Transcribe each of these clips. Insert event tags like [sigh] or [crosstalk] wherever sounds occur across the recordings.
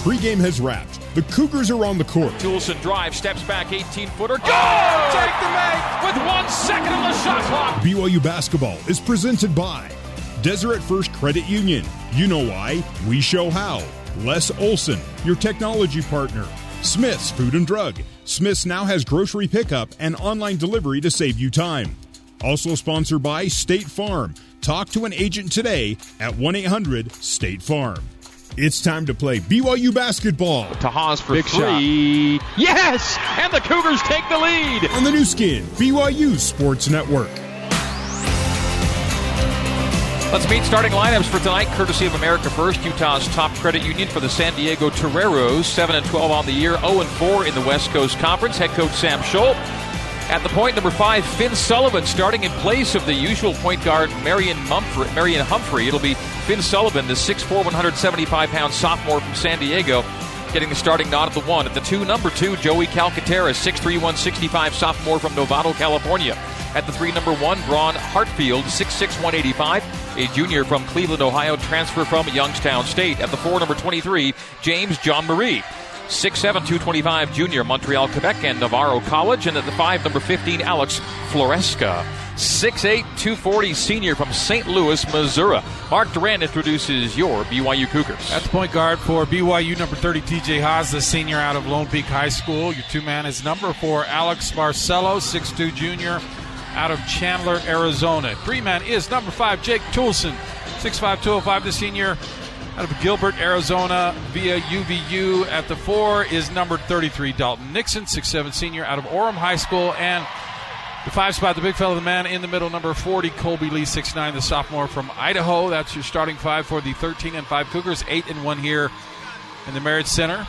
Pregame has wrapped. The Cougars are on the court. Toolson drives, steps back, 18 footer. Go! Oh, take the make with one second on the shot clock. BYU basketball is presented by Deseret First Credit Union. You know why? We show how. Les Olson, your technology partner. Smith's Food and Drug. Smith's now has grocery pickup and online delivery to save you time. Also sponsored by State Farm. Talk to an agent today at 1 800 State Farm. It's time to play BYU basketball. To Haws for Big three. Shot. Yes! And the Cougars take the lead. On the Nu Skin, BYU Sports Network. Let's meet starting lineups for tonight, courtesy of America First, Utah's top credit union for the San Diego Toreros. 7 and 12 on the year, 0 and 4 in the West Coast Conference. Head coach Sam Scholl. At the point, number five, Finn Sullivan starting in place of the usual point guard Marion Marion Humphrey. It'll be Finn Sullivan, the 6'4", 175 pound sophomore from San Diego, getting the starting nod at the one. At the two, number two, Joey Calcaterra, 6'3", 165 sophomore from Novato, California. At the three, number one, Braun Hartfield, 6'6", 185 a junior from Cleveland, Ohio, transfer from Youngstown State. At the four, number 23, James Jean-Marie. 6'7", 225 junior, Montreal, Quebec, and Navarro College. And at the five, number 15, Alex Floresca. 6'8", 240 senior from St. Louis, Missouri. Mark Durant introduces your BYU Cougars. That's point guard for BYU, number 30, TJ Haws, the senior out of Lone Peak High School. Your two man is number four, Alex Barcelo, 6'2 junior out of Chandler, Arizona. Three man is number five, Jake Toolson, 6'5, 205, the senior out of Gilbert, Arizona, via UVU. At the four is number 33, Dalton Nixon, 6'7, senior out of Orem High School. And the five spot, the big fellow, the man in the middle, number 40, Colby Lee, 6'9, the sophomore from Idaho. That's your starting five for the 13 and 5 Cougars, 8 and 1 here in the Marriott Center.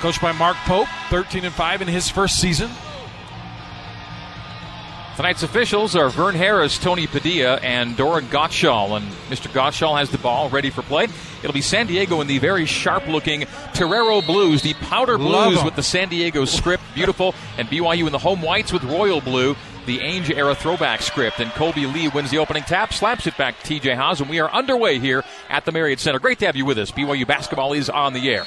Coached by Mark Pope, 13 and 5 in his first season. Tonight's officials are Vern Harris, Tony Padilla, and Doran Gottschall. And Mr. Gottschall has the ball ready for play. It'll be San Diego in the very sharp looking Torero Blues, the powder blues with the San Diego script, beautiful, and BYU in the home whites with royal blue, the Ainge era throwback script. And Colby Lee wins the opening tap, slaps it back to TJ Haws, and we are underway here at the Marriott Center. Great to have you with us. BYU basketball is on the air.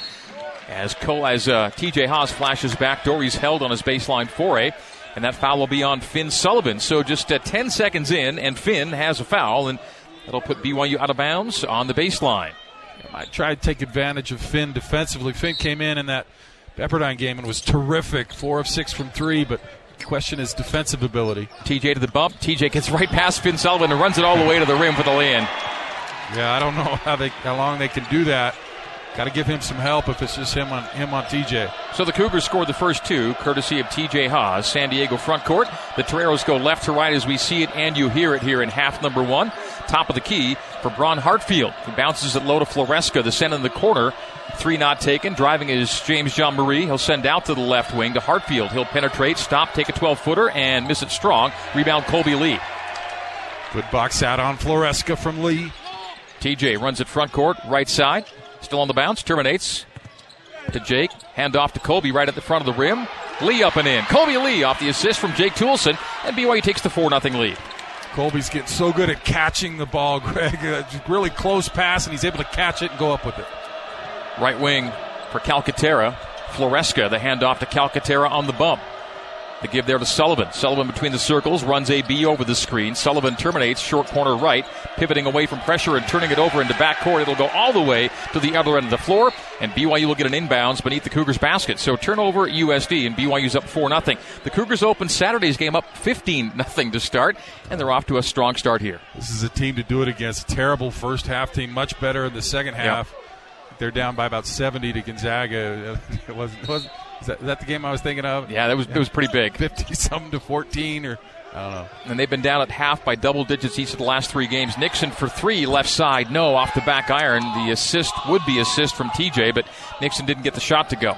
As Cole, as uh, TJ Haws flashes back door, he's held on his baseline foray and that foul will be on Finn Sullivan. So just uh, 10 seconds in, and Finn has a foul, and that'll put BYU out of bounds on the baseline. I tried to take advantage of Finn defensively. Finn came in in that Pepperdine game and was terrific, four of six from three, but question is defensive ability. TJ to the bump. TJ gets right past Finn Sullivan and runs it all the way to the rim for the lay-in. Yeah, I don't know how they how long they can do that. Got to give him some help if it's just him on him on TJ. So the Cougars scored the first two, courtesy of TJ Haws. San Diego front court. The Toreros go left to right as we see it, and you hear it here in half number one. Top of the key for Braun Hartfield. He bounces it low to Floresca, the send in the corner. Three not taken. Driving is James Jean-Marie. He'll send out to the left wing to Hartfield. He'll penetrate, stop, take a 12 footer, and miss it strong. Rebound Colby Lee. Good box out on Floresca from Lee. TJ runs it front court, right side. Still on the bounce, terminates to Jake. Hand off to Kobe right at the front of the rim. Lee up and in. Kobe Lee off the assist from Jake Toolson, and BYU takes the 4 0 lead. Colby's getting so good at catching the ball, [laughs] Greg. Uh, really close pass, and he's able to catch it and go up with it. Right wing for Calcaterra. Floresca, the handoff to Calcaterra on the bump. The give there to Sullivan. Sullivan between the circles runs AB over the screen. Sullivan terminates short corner right, pivoting away from pressure and turning it over into backcourt. It'll go all the way to the other end of the floor, and BYU will get an inbounds beneath the Cougars basket. So turnover USD, and BYU's up 4 0. The Cougars open Saturday's game up 15 0 to start, and they're off to a strong start here. This is a team to do it against. A terrible first half team, much better in the second half. Yep. They're down by about 70 to Gonzaga. [laughs] It wasn't, it wasn't is that, is that the game I was thinking of? Yeah, that was it was pretty big. [laughs] Fifty something to fourteen, or I don't know. And they've been down at half by double digits each of the last three games. Nixon for three, left side, no, off the back iron. The assist would be assist from TJ, but Nixon didn't get the shot to go.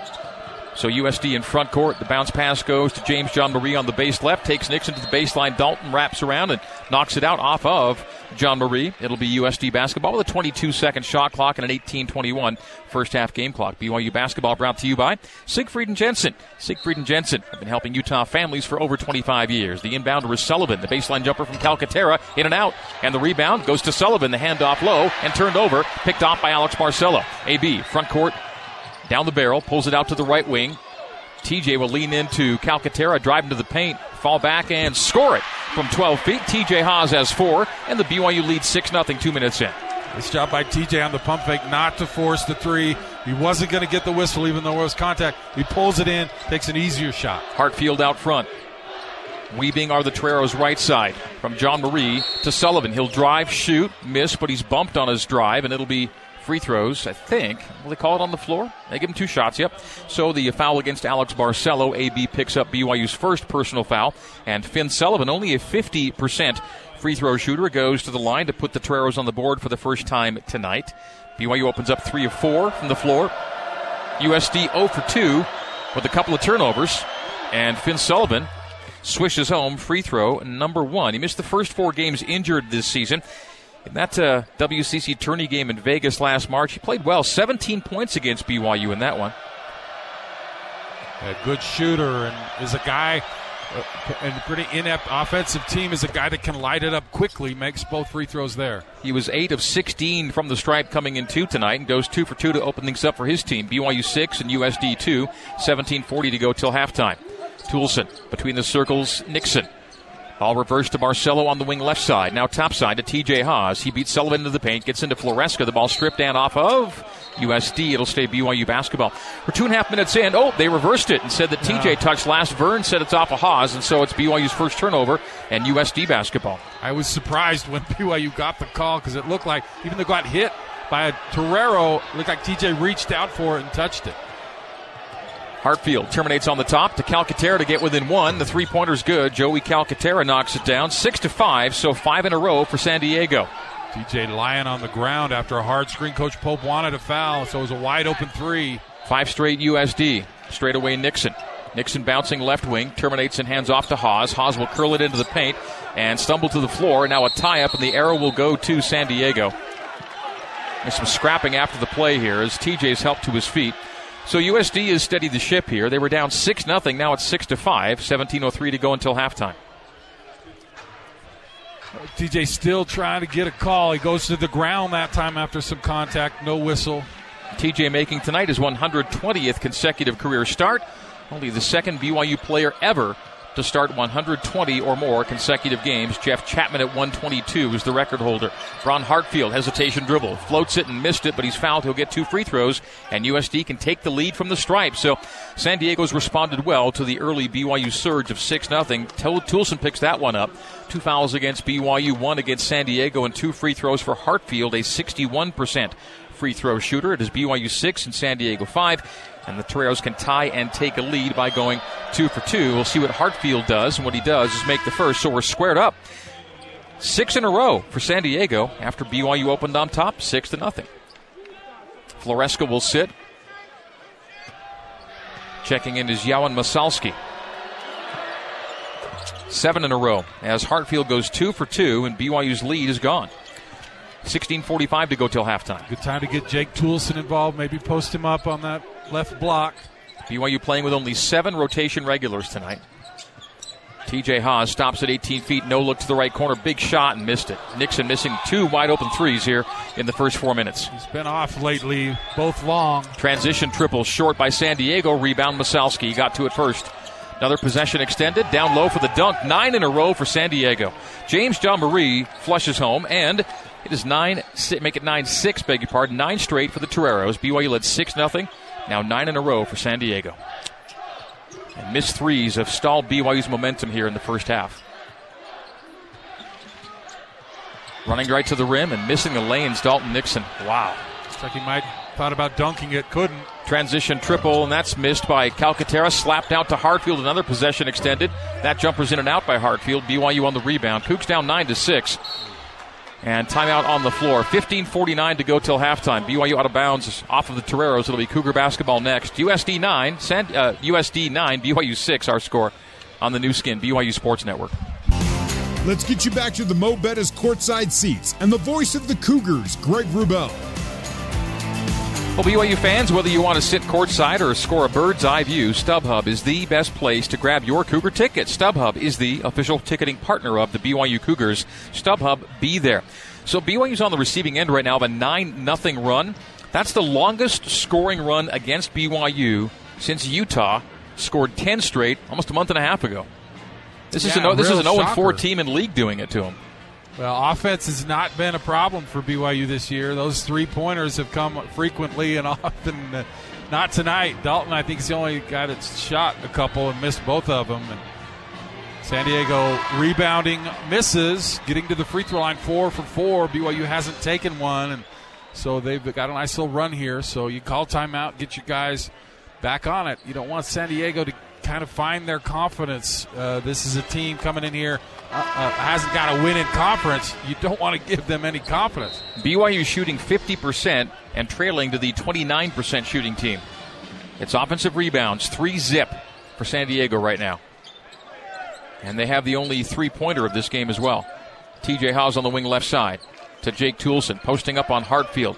So USD in front court. The bounce pass goes to James Jean-Marie on the base left. Takes Nixon to the baseline. Dalton wraps around and knocks it out off of Jean-Marie. It'll be USD basketball with a 22 second shot clock and an 18-21 first half game clock. BYU basketball brought to you by Siegfried and Jensen. Siegfried and Jensen have been helping Utah families for over 25 years. The inbounder is Sullivan, the baseline jumper from Calcaterra, in and out, and the rebound goes to Sullivan. The handoff low and turned over, picked off by Alex Barcelo. AB front court, down the barrel, pulls it out to the right wing. TJ will lean into Calcaterra, drive into the paint, fall back and score it from 12 feet. TJ Haws has four, and the BYU lead 6 0 two minutes in. Nice job by TJ on the pump fake not to force the three. He wasn't going to get the whistle even though there was contact. He pulls it in, takes an easier shot. Hartfield out front. Weaving are the Toreros' right side from Jean-Marie to Sullivan. He'll drive, shoot, miss, but he's bumped on his drive, and it'll be free throws, I think. Will they call it on the floor? They give him two shots, yep. So the foul against Alex Barcelo. AB picks up BYU's first personal foul. And Finn Sullivan, only a 50% free throw shooter, goes to the line to put the Toreros on the board for the first time tonight. BYU opens up three of four from the floor. USD 0 for 2 with a couple of turnovers. And Finn Sullivan swishes home free throw number one. He missed the first four games injured this season. In that uh, WCC tourney game in Vegas last March, he played well. 17 points against BYU in that one. A good shooter and is a guy uh, and pretty inept offensive team is a guy that can light it up quickly, makes both free throws there. He was 8 of 16 from the stripe coming in two tonight and goes 2 for 2 to open things up for his team. BYU 6 and USD 2, 17.40 to go till halftime. Toolson between the circles, Nixon Ball reversed to Barcelo on the wing left side. Now top side to TJ Haws. He beats Sullivan into the paint, gets into Floresca. The ball stripped down off of USD. It'll stay BYU basketball. We're two and a half minutes in. Oh, they reversed it and said that TJ touched last. Vern said it's off of Haws, and so it's BYU's first turnover and USD basketball. I was surprised when [laughs] BYU got the call because it looked like, even though it got hit by a Torero, looked like TJ reached out for it and touched it. Hartfield terminates on the top to Calcaterra to get within one. The three pointer's good. Joey Calcaterra knocks it down. Six to five, so five in a row for San Diego. TJ lying on the ground after a hard screen. Coach Pope wanted a foul, so it was a wide open three. Five straight USD. Straight away Nixon. Nixon bouncing left wing, terminates and hands off to Haws. Haws will curl it into the paint and stumble to the floor. Now a tie up, and the arrow will go to San Diego. There's some scrapping after the play here as TJ's helped to his feet. So USD has steadied the ship here. They were down 6 0. Now it's 6 to 5. 17.03 to go until halftime. TJ still trying to get a call. He goes to the ground that time after some contact. No whistle. TJ making tonight his 120th consecutive career start. Only the second BYU player ever to start 120 or more consecutive games. Jeff Chapman at 122 is the record holder. Braun Hartfield, hesitation dribble, floats it and missed it, but he's fouled. He'll get two free throws, and USD can take the lead from the stripe. So San Diego's responded well to the early BYU surge of 6 0. Toolson picks that one up. Two fouls against BYU, one against San Diego, and two free throws for Hartfield, a 61% free throw shooter. It is BYU 6 and San Diego 5. And the Toreros can tie and take a lead by going two for two. We'll see what Hartfield does, and what he does is make the first. So we're squared up. Six in a row for San Diego after BYU opened on top, six to nothing. Floresca will sit. Checking in is Yauhen Massalski. Seven in a row as Hartfield goes two for two, and BYU's lead is gone. 16:45 to go till halftime. Good time to get Jake Toolson involved. Maybe post him up on that left block. BYU playing with only seven rotation regulars tonight. TJ Haws stops at 18 feet, no look to the right corner, big shot and missed it. Nixon missing two wide open threes here in the first four minutes. He's been off lately, both long. Transition triple short by San Diego, rebound Massalski, got to it first. Another possession extended, down low for the dunk, nine in a row for San Diego. James Jean-Marie flushes home, and it is nine, make it nine six, beg your pardon, nine straight for the Toreros. BYU led six nothing. Now nine in a row for San Diego. And missed threes have stalled BYU's momentum here in the first half. Running right to the rim and missing the lanes, Dalton Nixon. Wow. Looks like he might thought about dunking it, couldn't. Transition triple, and that's missed by Calcaterra. Slapped out to Hartfield. Another possession extended. That jumper's in and out by Hartfield. BYU on the rebound. Cougs down nine to six. And timeout on the floor. 15.49 to go till halftime. BYU out of bounds off of the Toreros. It'll be Cougar basketball next. USD 9, San, uh, USD 9, BYU 6, our score on the Nu Skin, BYU Sports Network. Let's get you back to the Mo Betta's courtside seats and the voice of the Cougars, Greg Wrubell. Well, BYU fans, whether you want to sit courtside or score a bird's eye view, StubHub is the best place to grab your Cougar ticket. StubHub is the official ticketing partner of the BYU Cougars. StubHub, be there. So BYU's on the receiving end right now of a 9 0 run. That's the longest scoring run against BYU since Utah scored 10 straight almost a month and a half ago. This Yeah, is an this is an real 0 4 team in league doing it to them. Well, offense has not been a problem for BYU this year. Those three pointers have come frequently and [laughs] often. Not tonight. Dalton, I think, is the only guy that's shot a couple and missed both of them. And San Diego rebounding, misses, getting to the free throw line four for four. BYU hasn't taken one, and so they've got a nice little run here. So you call timeout, get your guys back on it. You don't want San Diego to kind of find their confidence. Uh, this is a team coming in here uh, uh, hasn't got a win in conference. You don't want to give them any confidence. BYU shooting 50% and trailing to the 29% shooting team. It's offensive rebounds, three zip for San Diego right now. And they have the only three pointer of this game as well. TJ Haws on the wing left side to Jake Toolson, posting up on Hartfield.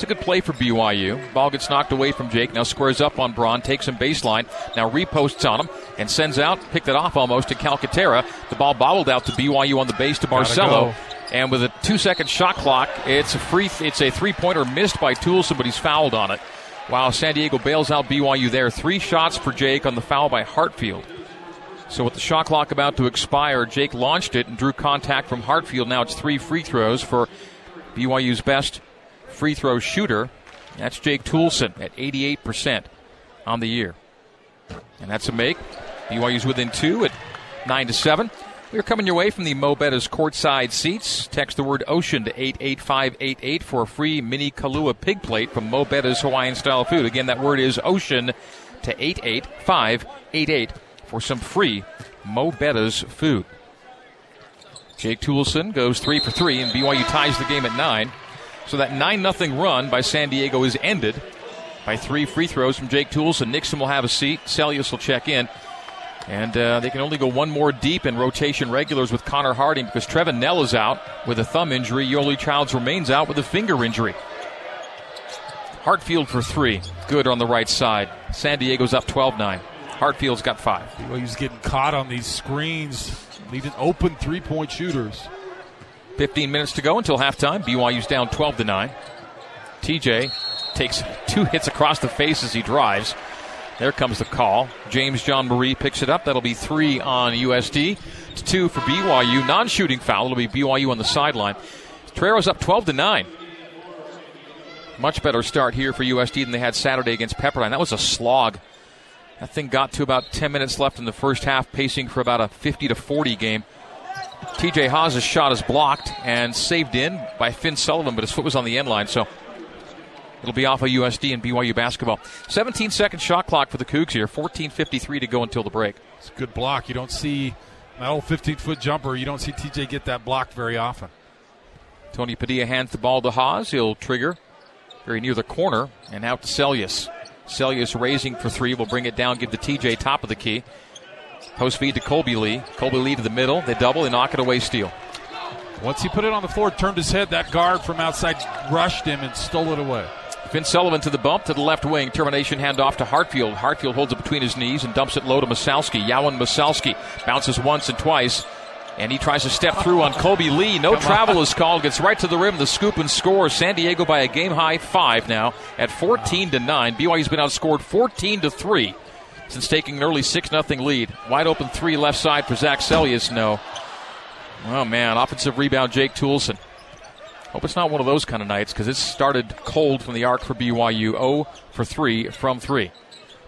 It's a good play for BYU. Ball gets knocked away from Jake. Now squares up on Braun, takes him baseline. Now reposts on him and sends out, picked it off almost to Calcaterra. The ball bobbled out to BYU on the base to Barcelo. And with a two-second shot clock, it's a free. It's a three-pointer missed by Toolson, but he's fouled on it. Wow, San Diego bails out BYU there. Three shots for Jake on the foul by Hartfield. So with the shot clock about to expire, Jake launched it and drew contact from Hartfield. Now it's three free throws for BYU's best free throw shooter. That's Jake Toolson at 88% on the year. And that's a make. BYU's within two at 9 to 7. We're coming your way from the Mo Betta's courtside seats. Text the word ocean to 88588 for a free mini Kalua pig plate from Mo Betta's Hawaiian style food. Again, that word is ocean to 88588 for some free Mo Betta's food. Jake Toolson goes three for three, and BYU ties the game at nine. So that 9 0 run by San Diego is ended by three free throws from Jake Tools, and Nixon will have a seat. Seljaas will check in. And uh, they can only go one more deep in rotation regulars with Connor Harding because Trevin Knell is out with a thumb injury. Yoeli Childs remains out with a finger injury. Hartfield for three. Good on the right side. San Diego's up 12 9. Hartfield's got five. He's getting caught on these screens, leaving open three point shooters. 15 minutes to go until halftime. BYU's down 12 to 9. TJ takes two hits across the face as he drives. There comes the call. James Jean-Marie picks it up. That'll be three on USD. It's two for BYU. Non shooting foul. It'll be BYU on the sideline. Torero's up 12 to 9. Much better start here for USD than they had Saturday against Pepperdine. That was a slog. That thing got to about 10 minutes left in the first half, pacing for about a 50 to 40 game. TJ Haws' shot is blocked and saved in by Finn Sullivan, but his foot was on the end line, so it'll be off of USD and BYU basketball. 17 second shot clock for the Cougs here, 14.53 to go until the break. It's a good block. You don't see that old 15 foot jumper. You don't see TJ get that blocked very often. Tony Padilla hands the ball to Haws. He'll trigger very near the corner and out to Seljaas. Seljaas raising for three will bring it down, give the TJ top of the key. Post feed to Colby Lee. Colby Lee to the middle. They double, they knock it away, steal. Once he put it on the floor, turned his head, that guard from outside rushed him and stole it away. Finn Sullivan to the bump to the left wing. Termination handoff to Hartfield. Hartfield holds it between his knees and dumps it low to Massalski. Yauhen Massalski bounces once and twice. And he tries to step through on Colby Lee. No travel is called. Gets right to the rim. The scoop and scores. San Diego by a game high five now at 14 to 9. BYU's been outscored 14 to 3 since taking an early 6 0 lead. Wide open three left side for Zach Seljaas. No. Oh, man. Offensive rebound, Jake Toolson. Hope it's not one of those kind of nights because it started cold from the arc for BYU. 0 for 3 from 3.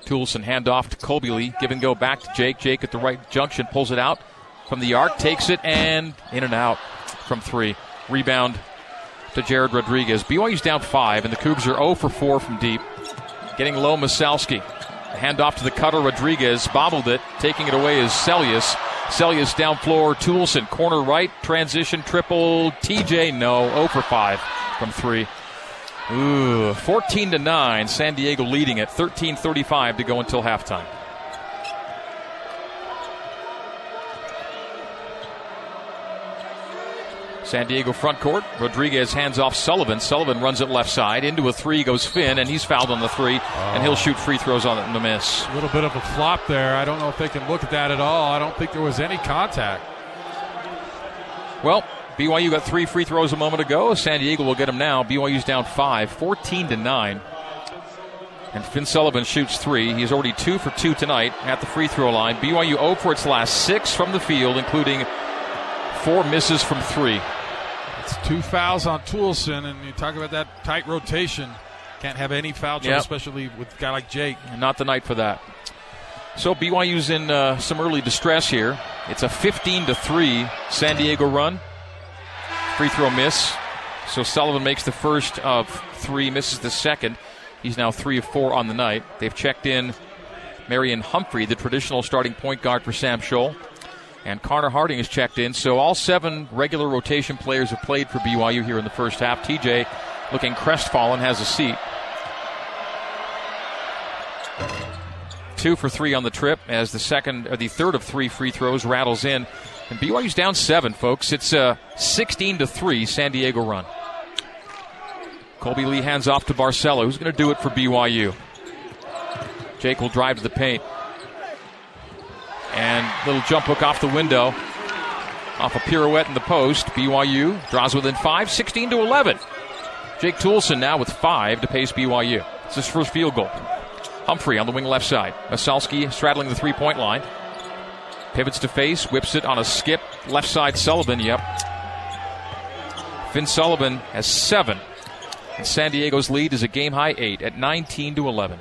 Toolson handoff to Colby Lee. Give and go back to Jake. Jake at the right junction pulls it out from the arc, takes it, and in and out from 3. Rebound to Jared Rodriguez. BYU's down 5, and the Cougs are 0 for 4 from deep. Getting low, Massalski. Handoff to the cutter, Rodriguez. Bobbled it. Taking it away is Seljaas. Seljaas down floor, Toolson. Corner right, transition triple. TJ, no. 0 for 5 from 3. Ooh, 14 to 9. San Diego leading it. 13:35 to go until halftime. San Diego front court. Rodriguez hands off Sullivan. Sullivan runs it left side. Into a three goes Finn, and he's fouled on the three, oh. and he'll ah. shoot free throws on the miss. A little bit of a flop there. I don't know if they can look at that at all. I don't think there was any contact. Well, BYU got three free throws a moment ago. San Diego will get them now. BYU's down five, 14 to 9. And Finn Sullivan shoots three. He's already two for two tonight at the free throw line. BYU 0 for its last six from the field, including four misses from three. It's two fouls on Toolson, and you talk about that tight rotation. Can't have any foul trouble, yep. especially with a guy like Jake. Not the night for that. So BYU's in uh, some early distress here. It's a 15 to three San Diego run. Free throw miss. So Sullivan makes the first of three, misses the second. He's now three of four on the night. They've checked in Marion Humphrey, the traditional starting point guard for Sam Scholl. And Connor Harding has checked in. So all seven regular rotation players have played for BYU here in the first half. TJ looking crestfallen, has a seat. Two for three on the trip as the second or the third of three free throws rattles in. And BYU's down seven, folks. It's a 16 to 3 San Diego run. Colby Lee hands off to Barcelo. Who's going to do it for BYU? Jake will drive to the paint. And little jump hook off the window. Off a pirouette in the post. BYU draws within five, 16 to 11. Jake Toolson now with five to pace BYU. It's his first field goal. Humphrey on the wing left side. Massalski straddling the three point line. Pivots to face, whips it on a skip. Left side Sullivan, yep. Finn Sullivan has seven. And San Diego's lead is a game high eight at 19 to 11.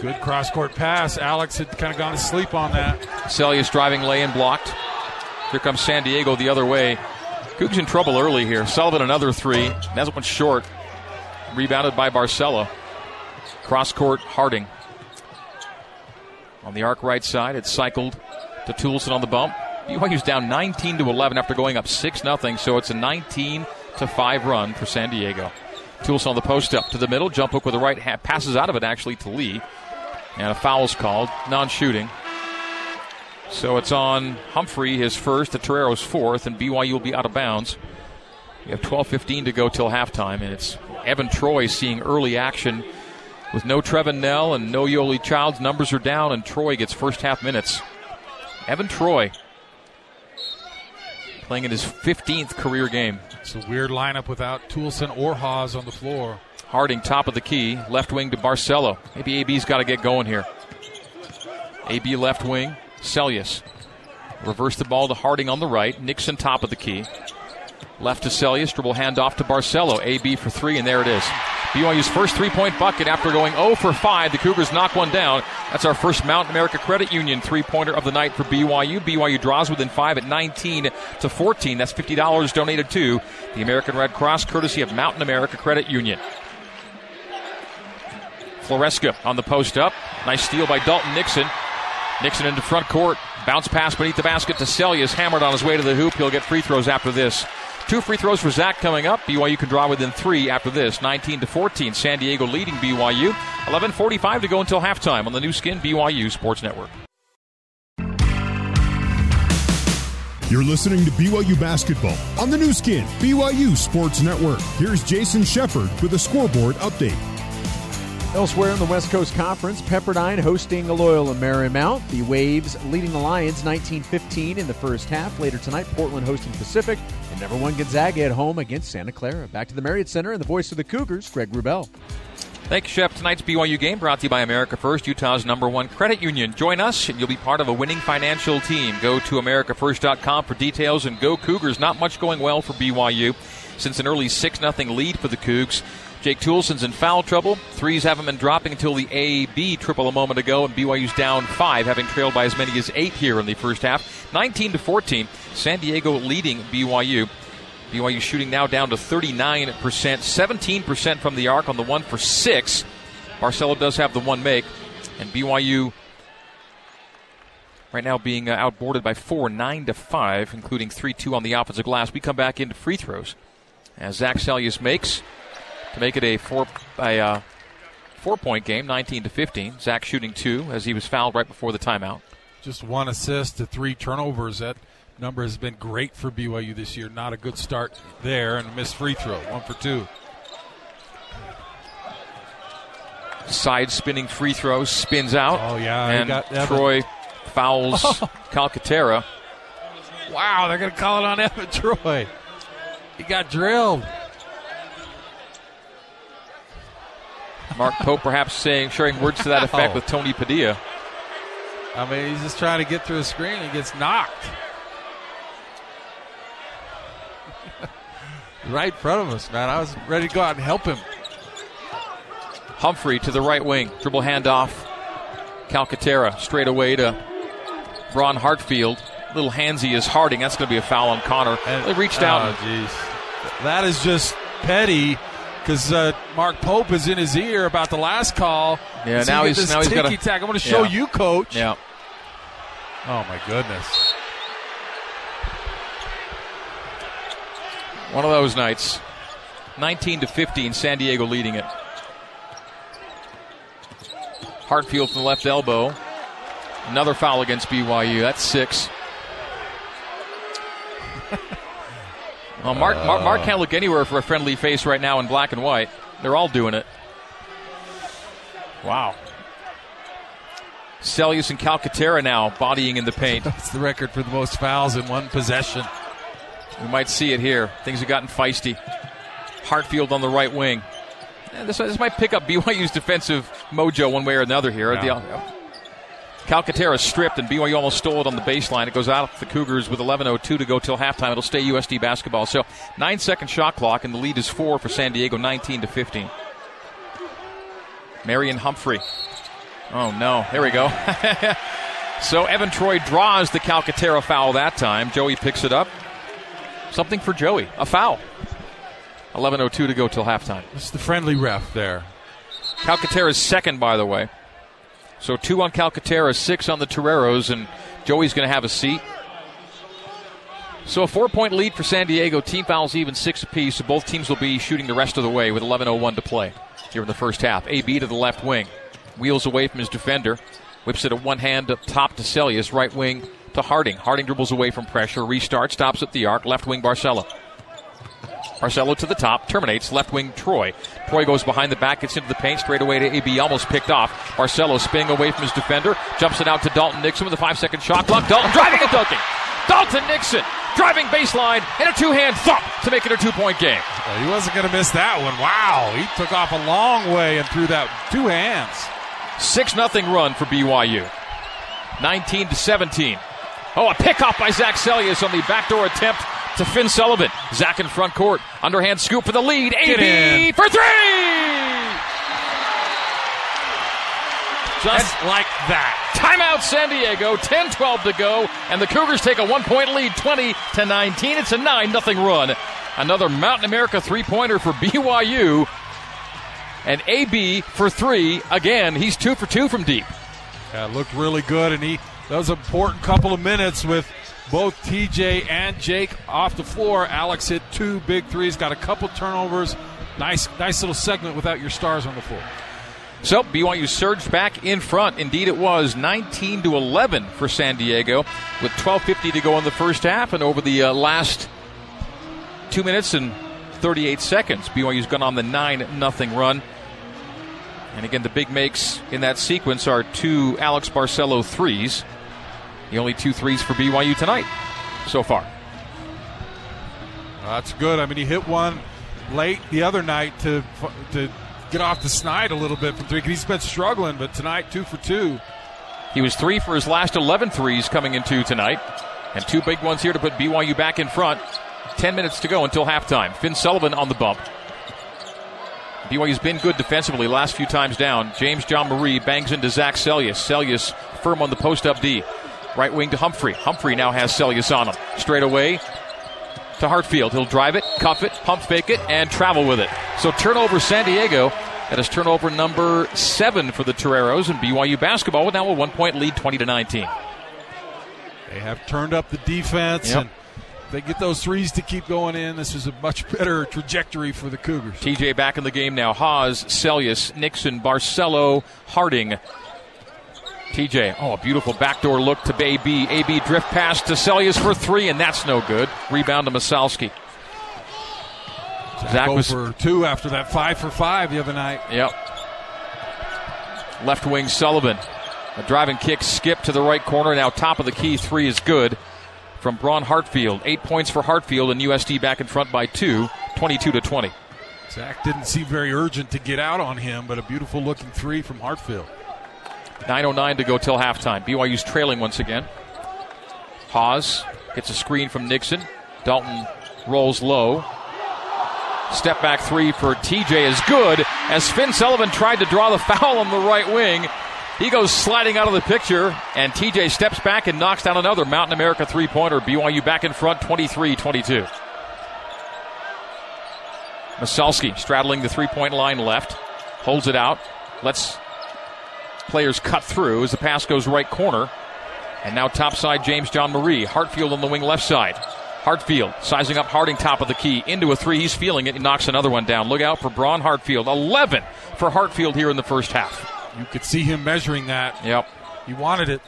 Good cross court pass. Alex had kind of gone to sleep on that. Seljaas driving lay and blocked. Here comes San Diego the other way. Cougs in trouble early here. Sullivan another three. That one short. Rebounded by Barcelo. Cross court Harding. On the arc right side, it's cycled to Toolson on the bump. BYU's down 19 to 11 after going up 6 0, so it's a 19 to 5 run for San Diego. Toolson on the post up to the middle, jump hook with the right hand, passes out of it actually to Lee. And a foul's called, non shooting. So it's on Humphrey, his first, the Torero's fourth, and BYU will be out of bounds. We have 12.15 to go till halftime, and it's Evan Troy seeing early action with no Trevin Knell and no Yoeli Childs. Numbers are down, and Troy gets first half minutes. Evan Troy playing in his 15th career game. It's a weird lineup without Toolson or Haws on the floor. Harding, top of the key, left wing to Barcelo. Maybe AB's got to get going here. AB left wing, Seljaas. Reverse the ball to Harding on the right. Nixon, top of the key. Left to Seljaas, dribble handoff to Barcelo. AB for three, and there it is. BYU's first three point bucket after going 0 for 5. The Cougars knock one down. That's our first Mountain America Credit Union three pointer of the night for BYU. BYU draws within five at 19 to 14. That's $50 donated to the American Red Cross, courtesy of Mountain America Credit Union. Floresca on the post up. Nice steal by Dalton Nixon. Nixon into front court. Bounce pass beneath the basket to Seljaas. Hammered on his way to the hoop. He'll get free throws after this. Two free throws for Zach coming up. BYU can draw within three after this. 19 to 14. San Diego leading BYU. 11:45 to go until halftime on the Nu Skin BYU Sports Network. You're listening to BYU basketball on the Nu Skin BYU Sports Network. Here's Jason Shepard with a scoreboard update. Elsewhere in the West Coast Conference, Pepperdine hosting Loyola Marymount. The Waves leading the Lions 19-15 in the first half. Later tonight, Portland hosting Pacific. And number one Gonzaga at home against Santa Clara. Back to the Marriott Center and the voice of the Cougars, Greg Wrubell. Thank you, Chef. Tonight's BYU game brought to you by America First, Utah's number one credit union. Join us and you'll be part of a winning financial team. Go to AmericaFirst.com for details and go Cougars. Not much going well for BYU since an early 6 0 lead for the Cougs. Jake Toolson's in foul trouble. Threes haven't been dropping until the AB triple a moment ago, and BYU's down five, having trailed by as many as eight here in the first half. 19 to 14. San Diego leading BYU. BYU shooting now down to 39%, 17% from the arc on the one for six. Barcelo does have the one make, and BYU right now being uh, outboarded by four, nine to five, including three two on the offensive glass. We come back into free throws as Zach Seljaas makes to make it a four a uh, four point game, 19 to 15. Zach shooting two as he was fouled right before the timeout. Just one assist to three turnovers. That number has been great for BYU this year. Not a good start there, and a missed free throw, one for two. Side spinning free throw spins out. Oh yeah, and got Troy [laughs] fouls Calcaterra. Wow, they're going to call it on Evan Troy. He got drilled. Mark Pope perhaps saying sharing words to that oh. effect Wow. with Tony Padilla. I mean, he's just trying to get through a screen. He gets knocked. [laughs] right in front of us, man. I was ready to go out and help him. Humphrey to the right wing. Dribble handoff. Calcaterra straight away to Braun Hartfield. Little handsy is Harding. That's going to be a foul on Connor. they reached out. Oh, and- jeez. That is just petty because uh, Mark Pope is in his ear about the last call. Yeah, now he's- this now he's gotta- ticky tack. I'm going to show Yeah. you, coach. yeah. Oh my goodness. One of those nights. 19 to 15, San Diego leading it. Hartfield from the left elbow. Another foul against BYU. That's six. [laughs] well, Mark, Mark, Mark can't look anywhere for a friendly face right now in black and white. They're all doing it. Wow. Seljaas and Calcaterra now bodying in the paint. [laughs] That's the record for the most fouls in one possession. We might see it here. Things have gotten feisty. Hartfield on the right wing. Eh, This, this might pick up [laughs] BYU's defensive mojo one way or another here. Yeah. The- Calcaterra stripped, and BYU almost stole it on the baseline. It goes out the Cougars with 11.02 to go till halftime. It'll stay USD basketball. So nine second shot clock, and the lead is four for San Diego, 19 to 15. Marion Humphrey. Oh no! There we go. [laughs] so Evan Troy draws the Calcaterra foul that time. Joey picks it up. Something for Joey. A foul. 11.02 to go till halftime. It's the friendly ref there. Calcaterra's second, by the way. So two on Calcaterra, six on the Toreros, and Joey's going to have a seat. So a four point lead for San Diego. Team fouls even six apiece, so both teams will be shooting the rest of the way with 11.01 to play here in the first half. AB to the left wing. Wheels away from his defender. Whips it at one hand up top to Seljaas, right wing to Harding. Harding dribbles away from pressure, restarts, stops at the arc, left wing Barcelo. Barcelo to the top, terminates, left wing Troy. Troy goes behind the back, gets into the paint, straight away to AB, almost picked off. Barcelo spinning away from his defender, jumps it out to Dalton Nixon with a five second shot clock. Dalton driving and dunking. Dalton Nixon driving baseline and a two hand thump to make it a two point game. Well, he wasn't going to miss that one. Wow, he took off a long way and threw that two hands. 6 0 run for BYU. 19 to 17. Oh, a pickoff by Zach Seljaas on the backdoor attempt to Finn Sullivan. Zach in front court. Underhand scoop for the lead. AB for three! Just like that. Timeout San Diego, 10 12 to go, and the Cougars take a one point lead, 20 to 19. It's a 9 0 run. Another Mountain America three pointer for BYU. And AB for three. Again, he's two for two from deep. Yeah, looked really good, and he that was an important couple of minutes with both TJ and Jake off the floor. Alex hit two big threes, got a couple turnovers. Nice, nice little segment without your stars on the floor. So BYU surged back in front. Indeed, it was 19 to 11 for San Diego, with 12:50 to go in the first half, and over the uh, last two minutes and 38 seconds, BYU's gone on the nine nothing run. And again, the big makes in that sequence are two Alex Barcelo threes. The only two threes for BYU tonight so far. That's good. I mean, he hit one late the other night to to get off the snide a little bit from three. he's been struggling, but tonight two for two. He was three for his last 11 threes coming into tonight. And two big ones here to put BYU back in front. 10 minutes to go until halftime. Finn Sullivan on the bump. BYU's been good defensively last few times down. James Jean-Marie bangs into Zach Seljaas. Seljaas firm on the post up D. Right wing to Humphrey. Humphrey now has Seljaas on him. Straight away to Hartfield. He'll drive it, cuff it, pump fake it, and travel with it. So turnover San Diego. That is turnover number seven for the Toreros and BYU basketball with now a one point lead, 20 to 19. They have turned up the defense, Yep. and they get those threes to keep going in. This is a much better trajectory for the Cougars. TJ back in the game now. Haws, Seljaas, Nixon, Barcelo, Harding. TJ, oh, a beautiful backdoor look to AB. AB drift pass to Seljaas for three, and that's no good. Rebound to Massalski. Zach was for two after that five for five the other night. Yep. Left wing Sullivan. A driving kick skip to the right corner. Now top of the key three is good from Braun Hartfield. Eight points for Hartfield and USD back in front by two, 22 to 20. Zach didn't seem very urgent to get out on him, but a beautiful looking three from Hartfield. 9.09 to go till halftime. BYU's trailing once again. Haws gets a screen from Nixon. Dalton rolls low. Step back three for TJ is good as Finn Sullivan tried to draw the [laughs] foul on the right wing. He goes sliding out of the picture, and TJ steps back and knocks down another Mountain America three pointer. BYU back in front 23 22. Massalski straddling the three point line left, holds it out, lets players cut through as the pass goes right corner. And now topside James Jean-Marie. Hartfield on the wing left side. Hartfield sizing up Harding top of the key into a three. He's feeling it. He knocks another one down. Look out for Braun Hartfield. 11 for Hartfield here in the first half. You could see him measuring that. Yep. He wanted it.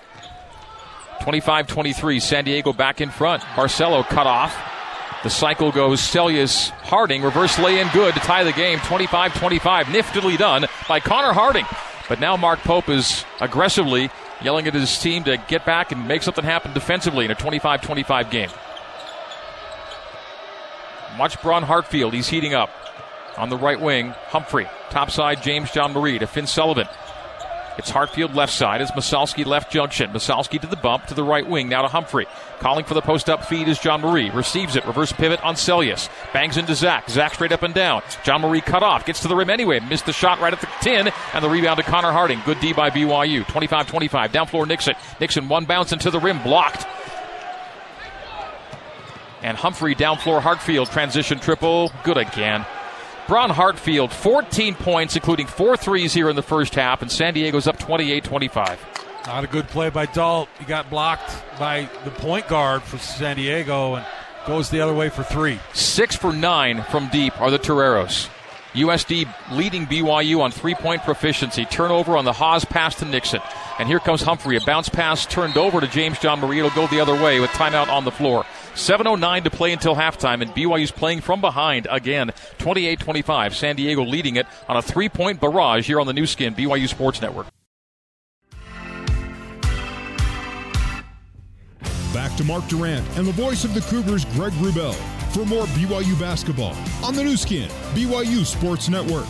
25 23. San Diego back in front. Barcelo cut off. The cycle goes Seljaas Harding. Reverse lay in good to tie the game. 25 25. Niftily done by Connor Harding. But now Mark Pope is aggressively yelling at his team to get back and make something happen defensively in a 25 25 game. Watch Braun Hartfield. He's heating up. On the right wing, Humphrey. Topside, James Jean-Marie to Finn Sullivan. It's Hartfield left side as Massalski left junction. Massalski to the bump to the right wing. Now to Humphrey. Calling for the post up feed is Jean-Marie. Receives it. Reverse pivot on Seljaas. Bangs into Zach. Zach straight up and down. Jean-Marie cut off. Gets to the rim anyway. Missed the shot right at the 10. And the rebound to Connor Harding. Good D by BYU. 25 25. Down floor Nixon. Nixon one bounce into the rim. Blocked. And Humphrey down floor Hartfield. Transition triple. Good again. Braun Hartfield, 14 points, including four threes here in the first half, and San Diego's up 28 25. Not a good play by Dalt. He got blocked by the point guard for San Diego and goes the other way for three. Six for nine from deep are the Toreros. USD leading BYU on three point proficiency. Turnover on the Haws pass to Nixon. And here comes Humphrey. A bounce pass turned over to James Jean-Marie. It'll go the other way with timeout on the floor. 7.09 to play until halftime, and BYU's playing from behind again, 28 25. San Diego leading it on a three point barrage here on the Nu Skin, BYU Sports Network. Back to Mark Durant and the voice of the Cougars, Greg Wrubell, for more BYU basketball on the Nu Skin, BYU Sports Network.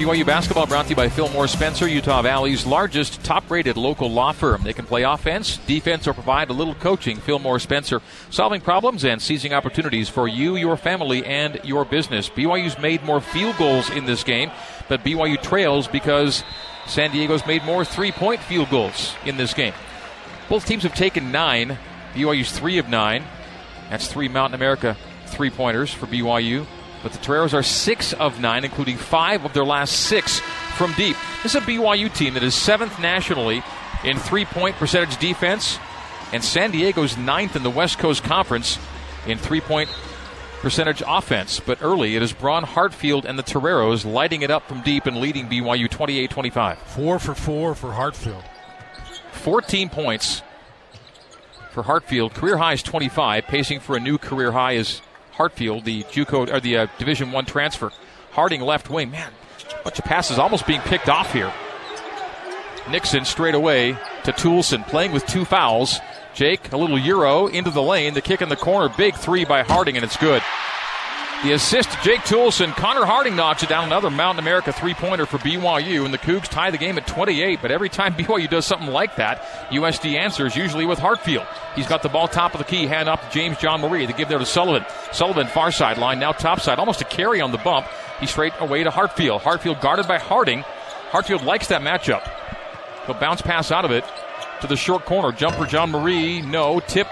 BYU basketball brought to you by Fillmore Spencer, Utah Valley's largest top rated local law firm. They can play offense, defense, or provide a little coaching. Fillmore Spencer, solving problems and seizing opportunities for you, your family, and your business. BYU's made more field goals in this game, but BYU trails because San Diego's made more three point field goals in this game. Both teams have taken nine. BYU's three of nine. That's three Mountain America three pointers for BYU. But the Toreros are six of nine, including five of their last six from deep. This is a BYU team that is seventh nationally in three point percentage defense, and San Diego's ninth in the West Coast Conference in three point percentage offense. But early, it is Braun Hartfield and the Toreros lighting it up from deep and leading BYU 28 25. Four for four for Hartfield. 14 points for Hartfield. Career high is 25. Pacing for a new career high is Hartfield, the JUCO or the uh, Division One transfer. Harding left wing. Man, a bunch of passes almost being picked off here. Nixon straight away to Toolson, playing with two fouls. Jake, a little euro into the lane. The kick in the corner, big three by Harding, and it's good. The assist Jake Toolson. Connor Harding knocks it down. Another Mountain America three pointer for BYU. And the Cougs tie the game at 28. But every time [laughs] BYU does something like that, USD answers usually with Hartfield. He's got the ball top of the key, hand off to James Jean-Marie. They give there to Sullivan. Sullivan far sideline, now top side. Almost a carry on the bump. He's straight away to Hartfield. Hartfield guarded by Harding. Hartfield likes that matchup. He'll bounce pass out of it to the short corner. Jumper Jean-Marie. No. Tip.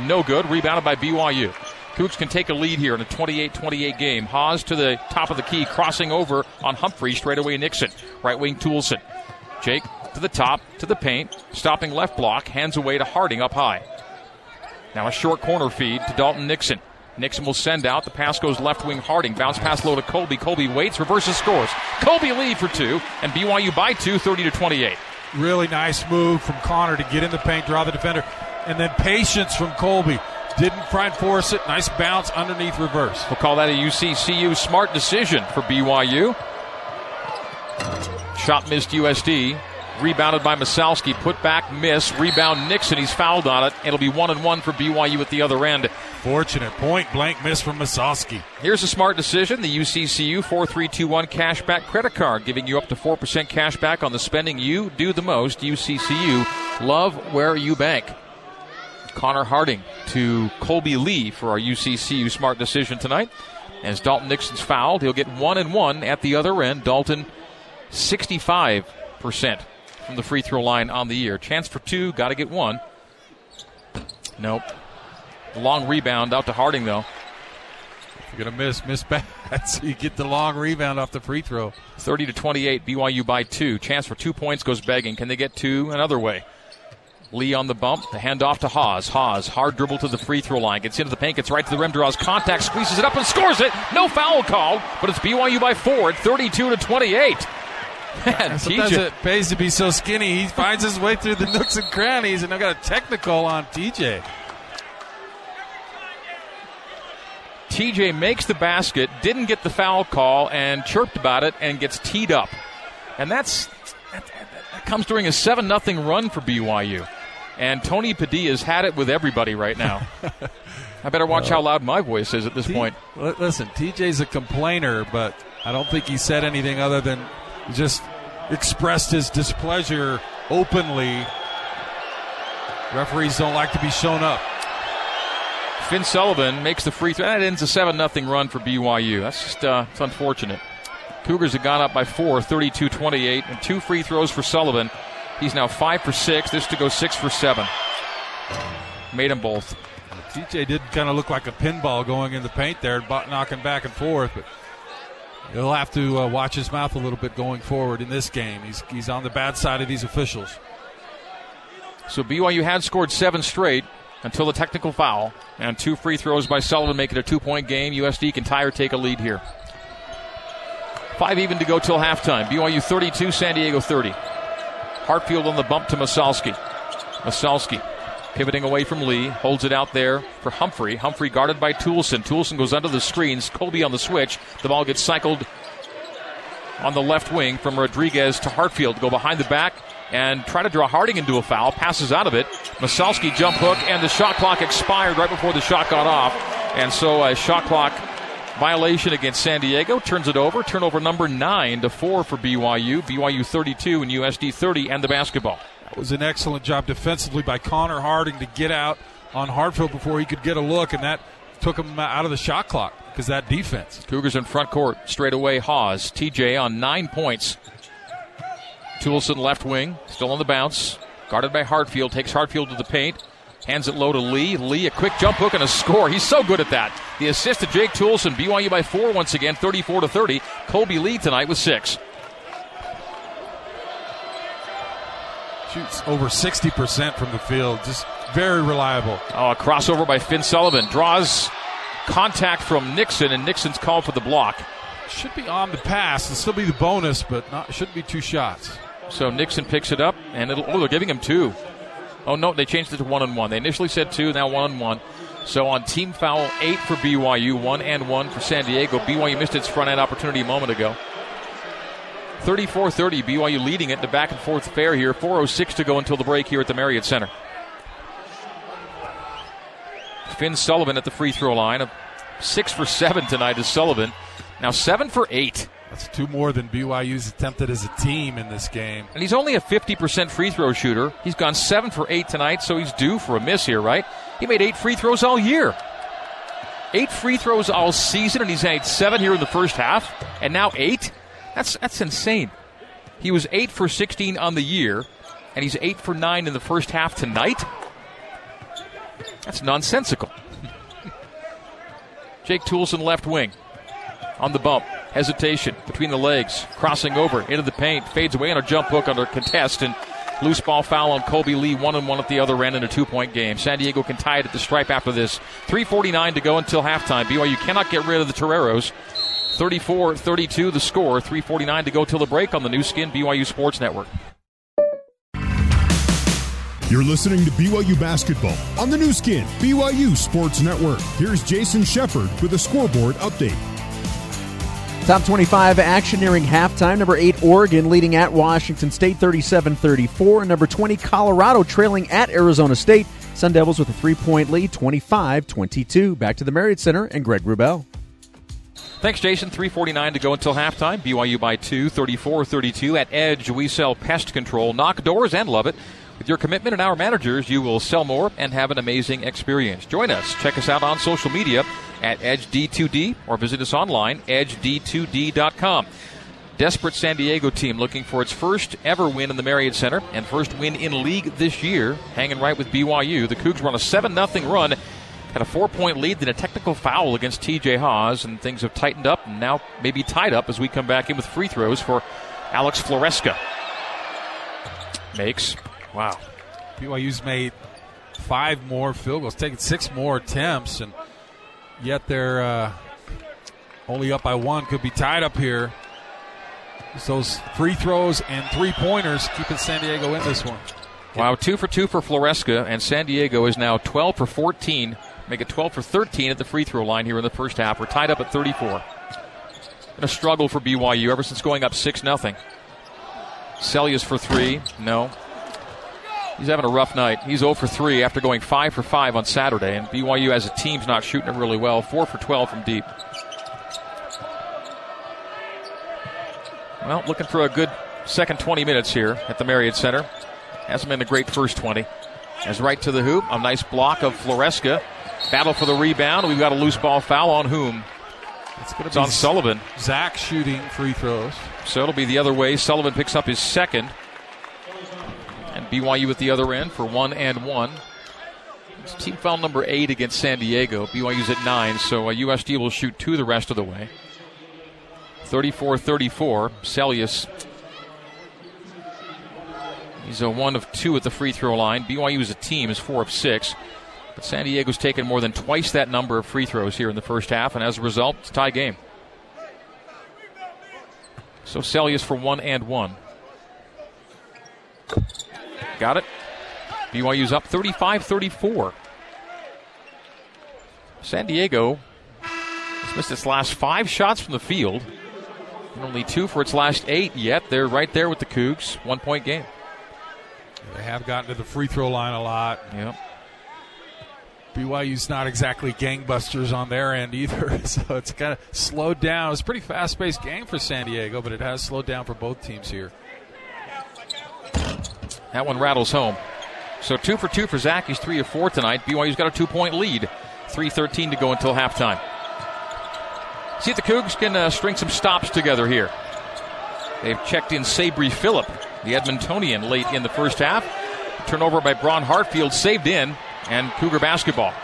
No good. Rebounded by BYU. Cougs can take a lead here in a 28-28 game. Haws to the top of the key, crossing over on Humphrey, straight away Nixon. Right wing Toolson. Jake to the top, to the paint, stopping left block, hands away to Harding up high. Now a short corner feed to Dalton Nixon. Nixon will send out. The pass goes left wing Harding. Bounce pass low to Colby. Colby waits, reverses scores. Colby lead for two, and BYU by two, 30 to 28. really nice move from Connor to get in the paint, draw the defender, and then patience from Colby. Didn't try and force it. Nice bounce underneath reverse. We'll call that a UCCU smart decision for BYU. Shot missed USD. Rebounded by Massalski. Put back, miss. Rebound Nixon. He's fouled on it. It'll be one and one for BYU at the other end. Fortunate point blank miss from Massalski. Here's a smart decision the UCCU 4321 cashback credit card, giving you up to 4% cash back on the spending you do the most. UCCU, love where you bank. Connor Harding to Colby Lee for our UCCU smart decision tonight. As Dalton Nixon's fouled, he'll get one and one at the other end. Dalton, 65% from the free throw line on the year. Chance for two, got to get one. Nope. Long rebound out to Harding, though. You're going to miss, miss bad. so [laughs] you get the long rebound off the free throw. 30 to 28, BYU by two. Chance for two points goes begging. Can they get two another way? Lee on the bump. The handoff to Haws. Haws, hard dribble to the free throw line. Gets into the paint, gets right to the rim, draws contact, squeezes it up and scores it. No foul called, but it's BYU by four at 32 to 28. Man, Sometimes TJ. it pays to be so skinny. He finds his way through the nooks and crannies, and I've got a technical on TJ. TJ makes the basket, didn't get the foul call, and chirped about it, and gets teed up. And that's that, that comes during a seven nothing run for BYU. And Tony Padilla's had it with everybody right now. [laughs] I better watch how loud my voice is at this T- point. Listen, TJ's a complainer, but I don't think he said anything other than just expressed his displeasure openly. Referees don't like to be shown up. Finn Sullivan makes the free throw. That ends a 7 0 run for BYU. That's just uh, it's unfortunate. Cougars have gone up by four, 32 28, and two free throws for Sullivan. He's now five for six. This to go six for seven. Made them both. TJ did kind of look like a pinball going in the paint there, knocking back and forth, but he'll have to uh, watch his mouth a little bit going forward in this game. He's, he's on the bad side of these officials. So BYU had scored seven straight until the technical foul, and two free throws by Sullivan make it a two point game. USD can tie or take a lead here. Five even to go till halftime. BYU 32, San Diego 30. Hartfield on the bump to Massalski. Massalski pivoting away from Lee, holds it out there for Humphrey. Humphrey guarded by Toolson. Toolson goes under the screens. Colby on the switch. The ball gets cycled on the left wing from Rodriguez to Hartfield. Go behind the back and try to draw Harding into a foul. Passes out of it. Massalski jump hook, and the shot clock expired right before the shot got off. And so a shot clock violation against San Diego turns it over. Turnover number nine to four for BYU. BYU 32 and USD 30 and the basketball. That was an excellent job defensively by Connor Harding to get out on Hartfield before he could get a look, and that took him out of the shot clock because that defense. Cougars in front court straight away. Haws, TJ on nine points. Toolson left wing, still on the bounce. Guarded by Hartfield, takes Hartfield to the paint. Hands it low to Lee. Lee, a quick jump hook and a score. He's so good at that. The assist to Jake Toolson. BYU by four once again, 34 to 30. Colby Lee tonight with six. Shoots over 60% from the field. Just very reliable. Oh, a crossover by Finn Sullivan. Draws contact from Nixon, and Nixon's called for the block. Should be on the pass. It'll still be the bonus, but not shouldn't be two shots. So Nixon picks it up, and it'll, oh, they're giving him two. Oh no, they changed it to one and one. They initially said two, now one and one. So on team foul eight for BYU, one and one for San Diego. BYU missed its front end opportunity a moment ago. 34-30, BYU leading it the back and forth fair here. 4:06 to go until the break here at the Marriott Center. Finn Sullivan at the free throw line. Six for seven tonight is Sullivan. Now seven for eight. That's two more than BYU's attempted as a team in this game. And he's only a 50% free throw shooter. He's gone seven for eight tonight, so he's due for a miss here, right? He made eight free throws all year. Eight free throws all season, and he's made seven here in the first half, and now eight? That's, that's insane. He was eight for 16 on the year, and he's eight for nine in the first half tonight? That's nonsensical. [laughs] Jake Toolson left wing on the bump. Hesitation between the legs, crossing over into the paint, fades away on a jump hook under contest, and loose ball foul on Colby Lee, one and one at the other end in a two point game. San Diego can tie it at the stripe after this. 3.49 to go until halftime. BYU cannot get rid of the Toreros. 34 32 the score, 3.49 to go till the break on the Nu Skin BYU Sports Network. You're listening to BYU Basketball on the Nu Skin, BYU Sports Network. Here's Jason Shepard with a scoreboard update. Top 25 action nearing halftime. Number 8, Oregon leading at Washington State 37 34. And Number 20, Colorado trailing at Arizona State. Sun Devils with a three point lead 25 22. Back to the Marriott Center and Greg Wrubell. Thanks, Jason. 349 to go until halftime. BYU by 2, 34 32. At Edge, we sell pest control, knock doors, and love it. With your commitment and our managers, you will sell more and have an amazing experience. Join us. Check us out on social media at EdgeD2D or visit us online, edged2d.com. Desperate San Diego team looking for its first ever win in the Marriott Center and first win in league this year, hanging right with BYU. The Cougs run a 7 0 run, had a four point lead, then a technical foul against TJ Haws, and things have tightened up and now maybe tied up as we come back in with free throws for Alex Floresca. Makes Wow. BYU's made five more field goals, taken six more attempts, and yet they're uh, only up by one. Could be tied up here. It's those free throws and three pointers keeping San Diego in this one. Wow, two for two for Floresca, and San Diego is now 12 for 14. Make it 12 for 13 at the free throw line here in the first half. We're tied up at 34. Been a struggle for BYU ever since going up 6 0. Seljaas for three. No. He's having a rough night. He's 0 for 3 after going 5 for 5 on Saturday, and BYU as a team's not shooting it really well. 4 for 12 from deep. Well, looking for a good second 20 minutes here at the Marriott Center. Hasn't been a great first 20. As right to the hoop, a nice block of Floresca. Battle for the rebound. We've got a loose ball foul on whom? It's, gonna it's on Sullivan. Zach shooting free throws. So it'll be the other way. Sullivan picks up his second. And BYU at the other end for one and one. It's team foul number eight against San Diego. BYU's at nine, so USD uh, will shoot two the rest of the way. 34 34. Seljaas. He's a one of two at the free throw line. BYU as a team is four of six. But San Diego's taken more than twice that number of free throws here in the first half, and as a result, it's a tie game. So Seljaas for one and one. Got it. BYU's up 35 34. San Diego has missed its last five shots from the field. And only two for its last eight yet. They're right there with the Cougs. One point game. They have gotten to the free throw line a lot. Yep. BYU's not exactly gangbusters on their end either, [laughs] so it's kind of slowed down. It's a pretty fast paced game for San Diego, but it has slowed down for both teams here. That one rattles home. So two for two for Zach. He's three of four tonight. BYU's got a two point lead. 3.13 to go until halftime. See if the Cougs can uh, string some stops together here. They've checked in Sabri Phillip, the Edmontonian, late in the first half. Turnover by Braun Hartfield, saved in, and Cougar basketball.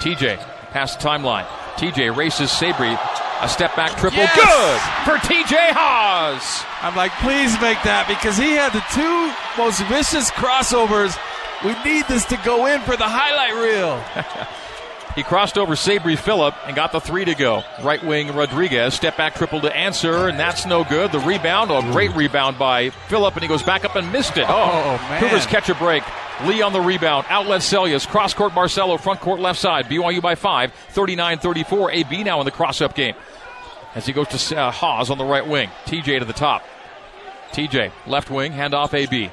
TJ past the timeline. TJ races Sabri. A step back triple. Yes! Good for TJ Haws. I'm like, please make that because he had the two most vicious crossovers. We need this to go in for the highlight reel. [laughs] He crossed over Sabri Phillip and got the three to go. Right wing Rodriguez, step back triple to answer, and that's no good. The rebound, a great rebound by Phillip, and he goes back up and missed it. Oh, oh man. Cougars catch a break. Lee on the rebound. Outlet Seljaas. Cross court Barcelo. Front court left side. BYU by five. 39 34. AB now in the cross up game. As he goes to uh, Haws on the right wing. TJ to the top. TJ, left wing, handoff AB.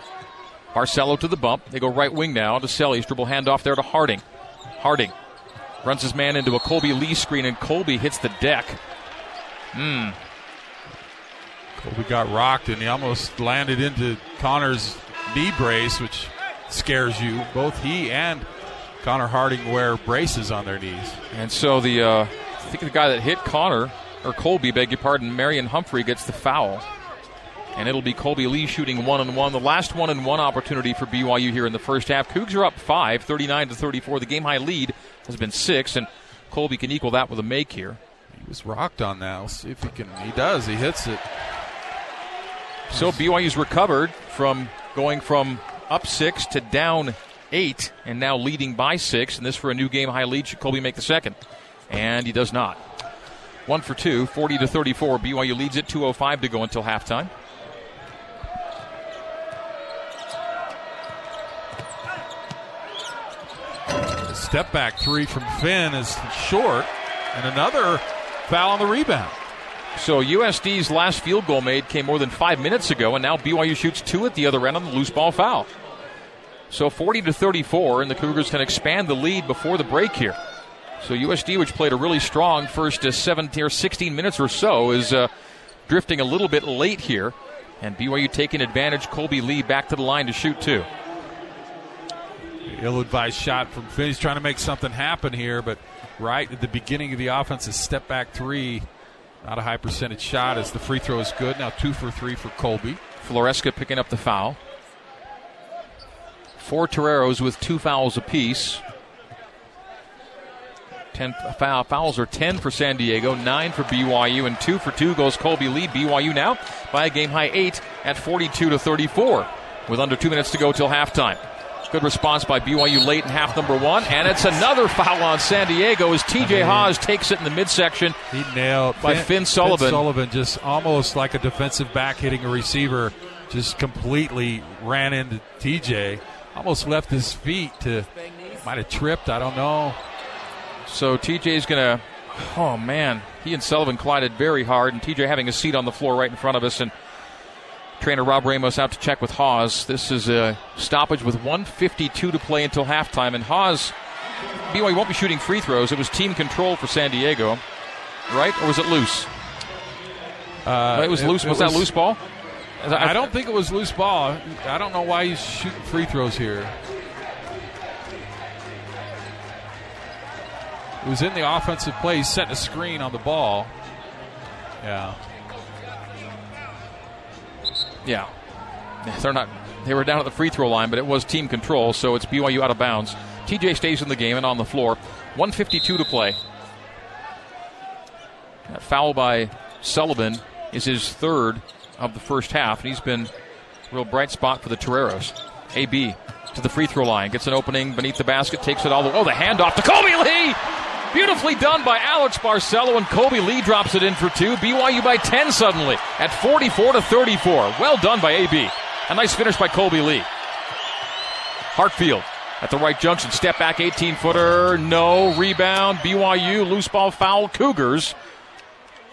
Barcelo to the bump. They go right wing now to Seljaas. Dribble handoff there to Harding. Harding runs his man into a Colby Lee screen, and Colby hits the deck. Hmm. Colby got rocked, and he almost landed into Connor's knee brace, which scares you. Both he and Connor Harding wear braces on their knees. And so the, uh, I think the guy that hit Connor, or Colby, beg your pardon, Marion Humphrey gets the foul and it'll be Colby Lee shooting one and one. The last one and one opportunity for BYU here in the first half. Cougs are up five, 39 to 34. The game high lead has been six, and Colby can equal that with a make here. He was rocked on that. Let's see if he can. He does. He hits it. So BYU's recovered from going from up six to down eight, and now leading by six. And this for a new game high lead. Should Colby make the second? And he does not. One for two, 40 to 34. BYU leads it, 2.05 to go until halftime. Step back three from Finn is short, and another foul on the rebound. So USD's last field goal made came more than five minutes ago, and now BYU shoots two at the other end on the loose ball foul. So 40 to 34, and the Cougars can expand the lead before the break here. So USD, which played a really strong first uh, 17 or 16 minutes or so, is uh, drifting a little bit late here, and BYU taking advantage. Colby Lee back to the line to shoot two. Ill-advised shot from Finn. He's trying to make something happen here, but right at the beginning of the offense, a step back three not a high percentage shot as the free throw is good. Now two for three for Colby. Floresca picking up the foul. Four Toreros with two fouls apiece. Ten foul, fouls are ten for San Diego, nine for BYU, and two for two goes Colby Lee. BYU now by a game high eight at 42 to 34, with under two minutes to go till halftime. Good response by BYU late in half number one, and it's another foul on San Diego as TJ Haws takes it in the midsection. He nailed by Finn, Finn Sullivan. Finn Sullivan just almost like a defensive back hitting a receiver, just completely ran into TJ. Almost left his feet to might have tripped. I don't know. So TJ's gonna. Oh man, he and Sullivan collided very hard, and TJ having a seat on the floor right in front of us and Trainer Rob Ramos out to check with Haws. This is a stoppage with 152 to play until halftime, and Haws, BYU won't be shooting free throws. It was team control for San Diego, right? Or was it loose? Uh, it was loose. It, was, it that loose ball? I, I don't think it was loose ball. I don't know why he's shooting free throws here. It was in the offensive play. He's setting a screen on the ball. Yeah. Yeah. They're not. They were down at the free throw line, but it was team control, so it's BYU out of bounds. TJ stays in the game and on the floor. 152 to play. That foul by Sullivan is his third of the first half, and he's been a real bright spot for the Toreros. AB to the free throw line, gets an opening beneath the basket, takes it all the way. Oh, the handoff to Colby Lee! Beautifully done by Alex Barcelo, and Colby Lee drops it in for two. BYU by 10 suddenly at 44 to 34. Well done by AB. A nice finish by Colby Lee. Hartfield at the right junction. Step back 18 footer. No. Rebound. BYU. Loose ball foul. Cougars.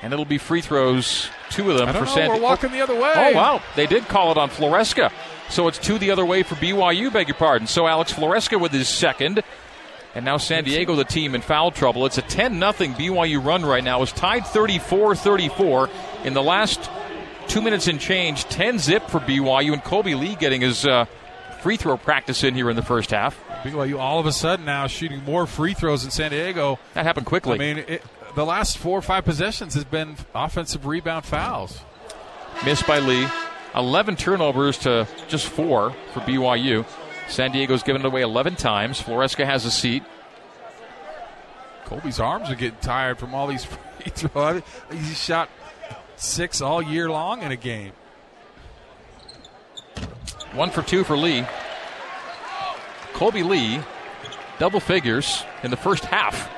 And it'll be free throws. Two of them for San We're walking the other oh, way. Oh, wow. They did call it on Floresca. So it's two the other way for BYU, beg your pardon. So Alex Floresca with his second. And now San Diego, the team in foul trouble. It's a 10 0 BYU run right now. It's tied 34 34 in the last two minutes and change. 10 zip for BYU, and Colby Lee getting his uh, free throw practice in here in the first half. BYU all of a sudden now shooting more free throws in San Diego. That happened quickly. I mean, it, the last four or five possessions has been offensive rebound fouls. Missed by Lee. 11 turnovers to just four for BYU. San Diego's given it away 11 times. Floresca has a seat. Colby's arms are getting tired from all these [laughs] free throws. He's shot six all year long in a game. One for two for Lee. Colby Lee, double figures in the first half.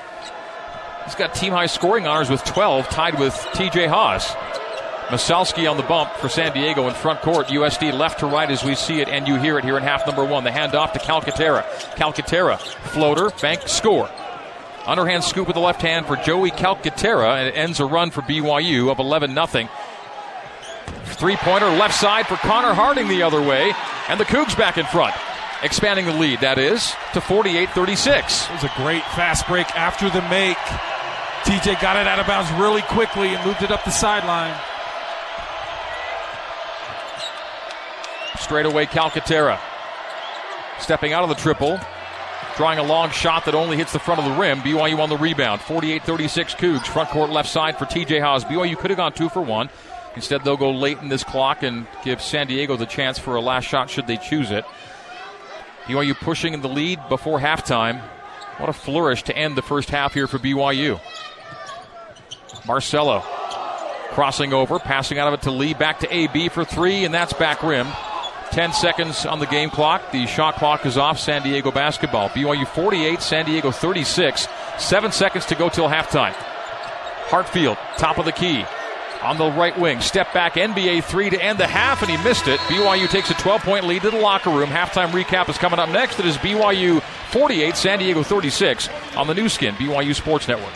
He's got team high scoring honors with 12, tied with TJ Haws. Massalski on the bump for San Diego in front court. USD left to right as we see it, and you hear it here in half number one. The handoff to Calcaterra. Calcaterra, floater, bank, score. Underhand scoop with the left hand for Joey Calcaterra, and it ends a run for BYU of 11 0. Three pointer left side for Connor Harding the other way, and the Cougs back in front. Expanding the lead, that is, to 48 36. It was a great fast break after the make. TJ got it out of bounds really quickly and moved it up the sideline. Straight away, Calcaterra. Stepping out of the triple. Drawing a long shot that only hits the front of the rim. BYU on the rebound. 48 36 Cougs. Front court left side for TJ Haws. BYU could have gone two for one. Instead, they'll go late in this clock and give San Diego the chance for a last shot should they choose it. BYU pushing in the lead before halftime. What a flourish to end the first half here for BYU. Barcelo crossing over, passing out of it to Lee, back to AB for three, and that's back rim. 10 seconds on the game clock. The shot clock is off. San Diego basketball. BYU 48, San Diego 36. Seven seconds to go till halftime. Hartfield, top of the key. on the right wing. Step back, NBA three to end the half, and he missed it. BYU takes a 12 point lead to the locker room. Halftime recap is coming up next. It is BYU 48, San Diego 36 on the Nu Skin, BYU Sports Network.